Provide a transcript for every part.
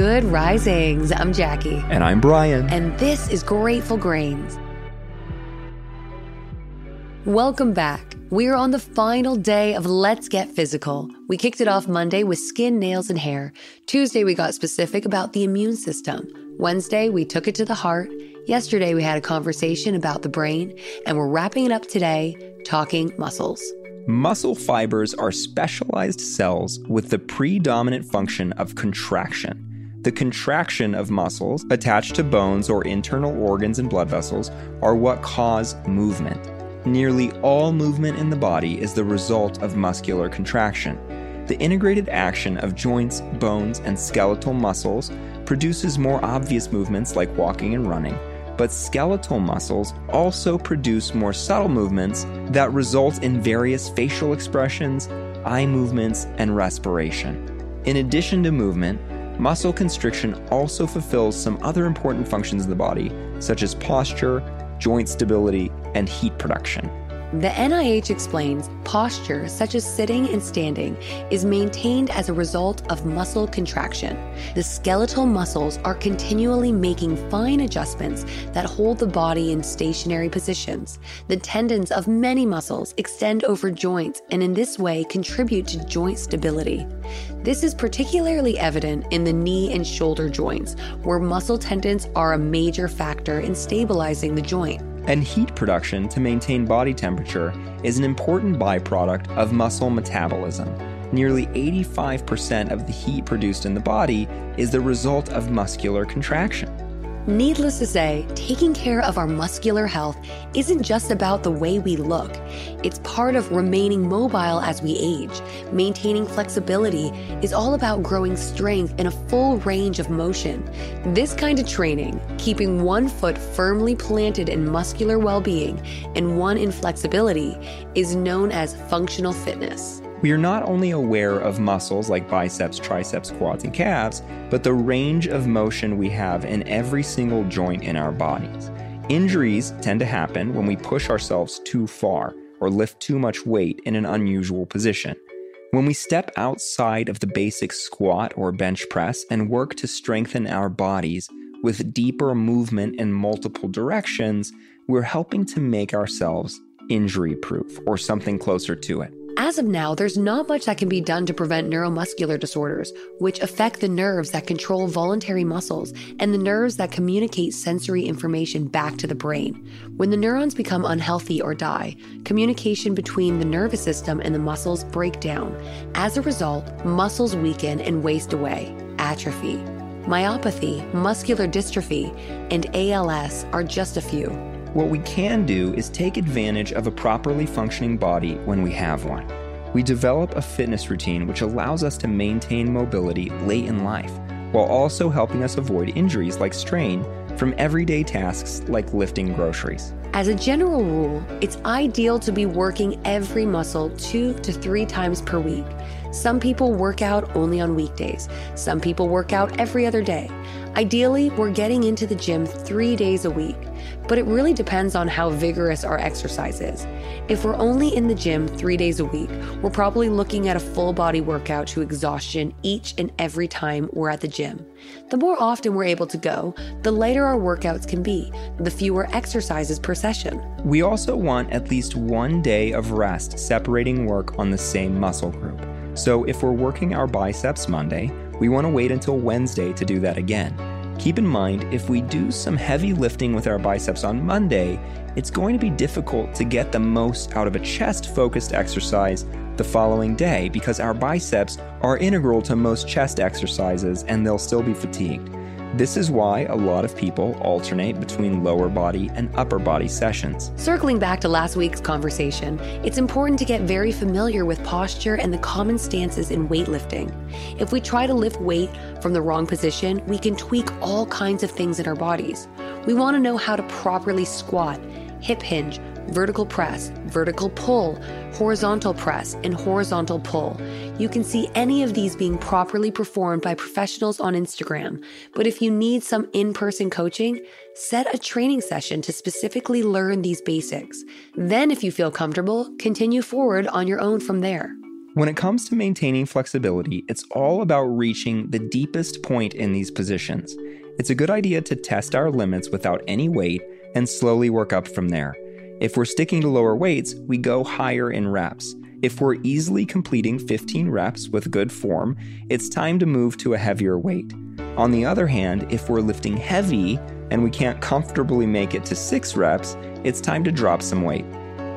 Good risings. I'm Jackie. And I'm Brian. And this is Grateful Grains. Welcome back. We're on the final day of Let's Get Physical. We kicked it off Monday with skin, nails, and hair. Tuesday, we got specific about the immune system. Wednesday, we took it to the heart. Yesterday, we had a conversation about the brain. And we're wrapping it up today, talking muscles. Muscle fibers are specialized cells with the predominant function of contraction. The contraction of muscles attached to bones or internal organs and blood vessels are what cause movement. Nearly all movement in the body is the result of muscular contraction. The integrated action of joints, bones, and skeletal muscles produces more obvious movements like walking and running, but skeletal muscles also produce more subtle movements that result in various facial expressions, eye movements, and respiration. In addition to movement, Muscle constriction also fulfills some other important functions in the body, such as posture, joint stability, and heat production. The NIH explains posture, such as sitting and standing, is maintained as a result of muscle contraction. The skeletal muscles are continually making fine adjustments that hold the body in stationary positions. The tendons of many muscles extend over joints and in this way contribute to joint stability. This is particularly evident in the knee and shoulder joints, where muscle tendons are a major factor in stabilizing the joint and heat production to maintain body temperature is an important byproduct of muscle metabolism. Nearly 85% of the heat produced in the body is the result of muscular contraction. Needless to say, taking care of our muscular health isn't just about the way we look. It's part of remaining mobile as we age. Maintaining flexibility is all about growing strength in a full range of motion. This kind of training, keeping one foot firmly planted in muscular well being and one in flexibility, is known as functional fitness. We are not only aware of muscles like biceps, triceps, quads, and calves, but the range of motion we have in every single joint in our bodies. Injuries tend to happen when we push ourselves too far or lift too much weight in an unusual position. When we step outside of the basic squat or bench press and work to strengthen our bodies with deeper movement in multiple directions, we're helping to make ourselves injury proof or something closer to it. As of now, there's not much that can be done to prevent neuromuscular disorders, which affect the nerves that control voluntary muscles and the nerves that communicate sensory information back to the brain. When the neurons become unhealthy or die, communication between the nervous system and the muscles break down. As a result, muscles weaken and waste away, atrophy. Myopathy, muscular dystrophy, and ALS are just a few. What we can do is take advantage of a properly functioning body when we have one. We develop a fitness routine which allows us to maintain mobility late in life, while also helping us avoid injuries like strain from everyday tasks like lifting groceries. As a general rule, it's ideal to be working every muscle two to three times per week. Some people work out only on weekdays, some people work out every other day. Ideally, we're getting into the gym three days a week but it really depends on how vigorous our exercise is. If we're only in the gym three days a week, we're probably looking at a full body workout to exhaustion each and every time we're at the gym. The more often we're able to go, the lighter our workouts can be, the fewer exercises per session. We also want at least one day of rest separating work on the same muscle group. So if we're working our biceps Monday, we want to wait until Wednesday to do that again. Keep in mind, if we do some heavy lifting with our biceps on Monday, it's going to be difficult to get the most out of a chest focused exercise the following day because our biceps are integral to most chest exercises and they'll still be fatigued. This is why a lot of people alternate between lower body and upper body sessions. Circling back to last week's conversation, it's important to get very familiar with posture and the common stances in weightlifting. If we try to lift weight from the wrong position, we can tweak all kinds of things in our bodies. We want to know how to properly squat, hip hinge, vertical press, vertical pull, horizontal press, and horizontal pull. You can see any of these being properly performed by professionals on Instagram. But if you need some in person coaching, set a training session to specifically learn these basics. Then, if you feel comfortable, continue forward on your own from there. When it comes to maintaining flexibility, it's all about reaching the deepest point in these positions. It's a good idea to test our limits without any weight and slowly work up from there. If we're sticking to lower weights, we go higher in reps. If we're easily completing 15 reps with good form, it's time to move to a heavier weight. On the other hand, if we're lifting heavy and we can't comfortably make it to 6 reps, it's time to drop some weight.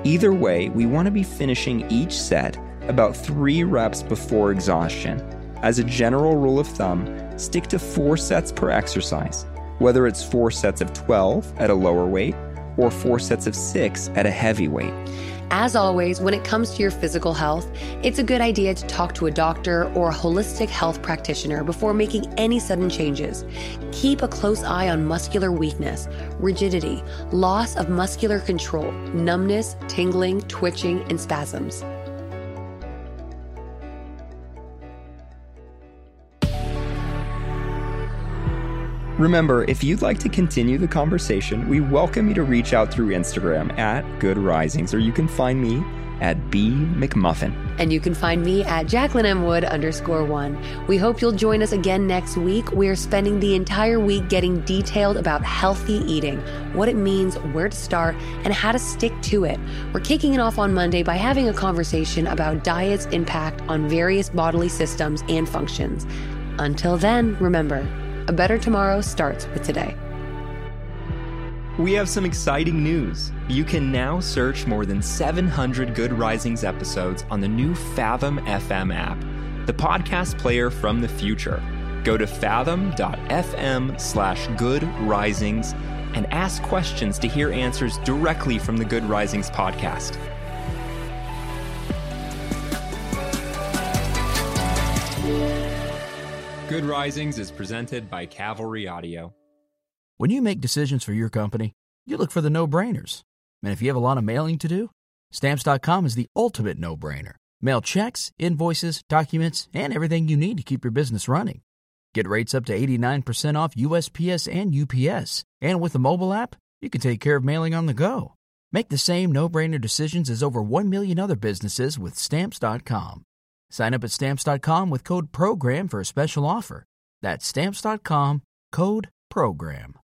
Either way, we want to be finishing each set about 3 reps before exhaustion. As a general rule of thumb, stick to 4 sets per exercise, whether it's 4 sets of 12 at a lower weight or four sets of six at a heavy weight. As always, when it comes to your physical health, it's a good idea to talk to a doctor or a holistic health practitioner before making any sudden changes. Keep a close eye on muscular weakness, rigidity, loss of muscular control, numbness, tingling, twitching, and spasms. Remember, if you'd like to continue the conversation, we welcome you to reach out through Instagram at Good Risings, or you can find me at B McMuffin. And you can find me at Jacqueline M. Wood underscore one. We hope you'll join us again next week. We're spending the entire week getting detailed about healthy eating, what it means, where to start, and how to stick to it. We're kicking it off on Monday by having a conversation about diet's impact on various bodily systems and functions. Until then, remember, a better tomorrow starts with today. We have some exciting news. You can now search more than 700 Good Risings episodes on the new Fathom FM app, the podcast player from the future. Go to fathom.fm slash good risings and ask questions to hear answers directly from the Good Risings podcast. Good Risings is presented by Cavalry Audio. When you make decisions for your company, you look for the no brainers. And if you have a lot of mailing to do, stamps.com is the ultimate no brainer. Mail checks, invoices, documents, and everything you need to keep your business running. Get rates up to 89% off USPS and UPS. And with the mobile app, you can take care of mailing on the go. Make the same no brainer decisions as over 1 million other businesses with stamps.com. Sign up at stamps.com with code PROGRAM for a special offer. That's stamps.com code PROGRAM.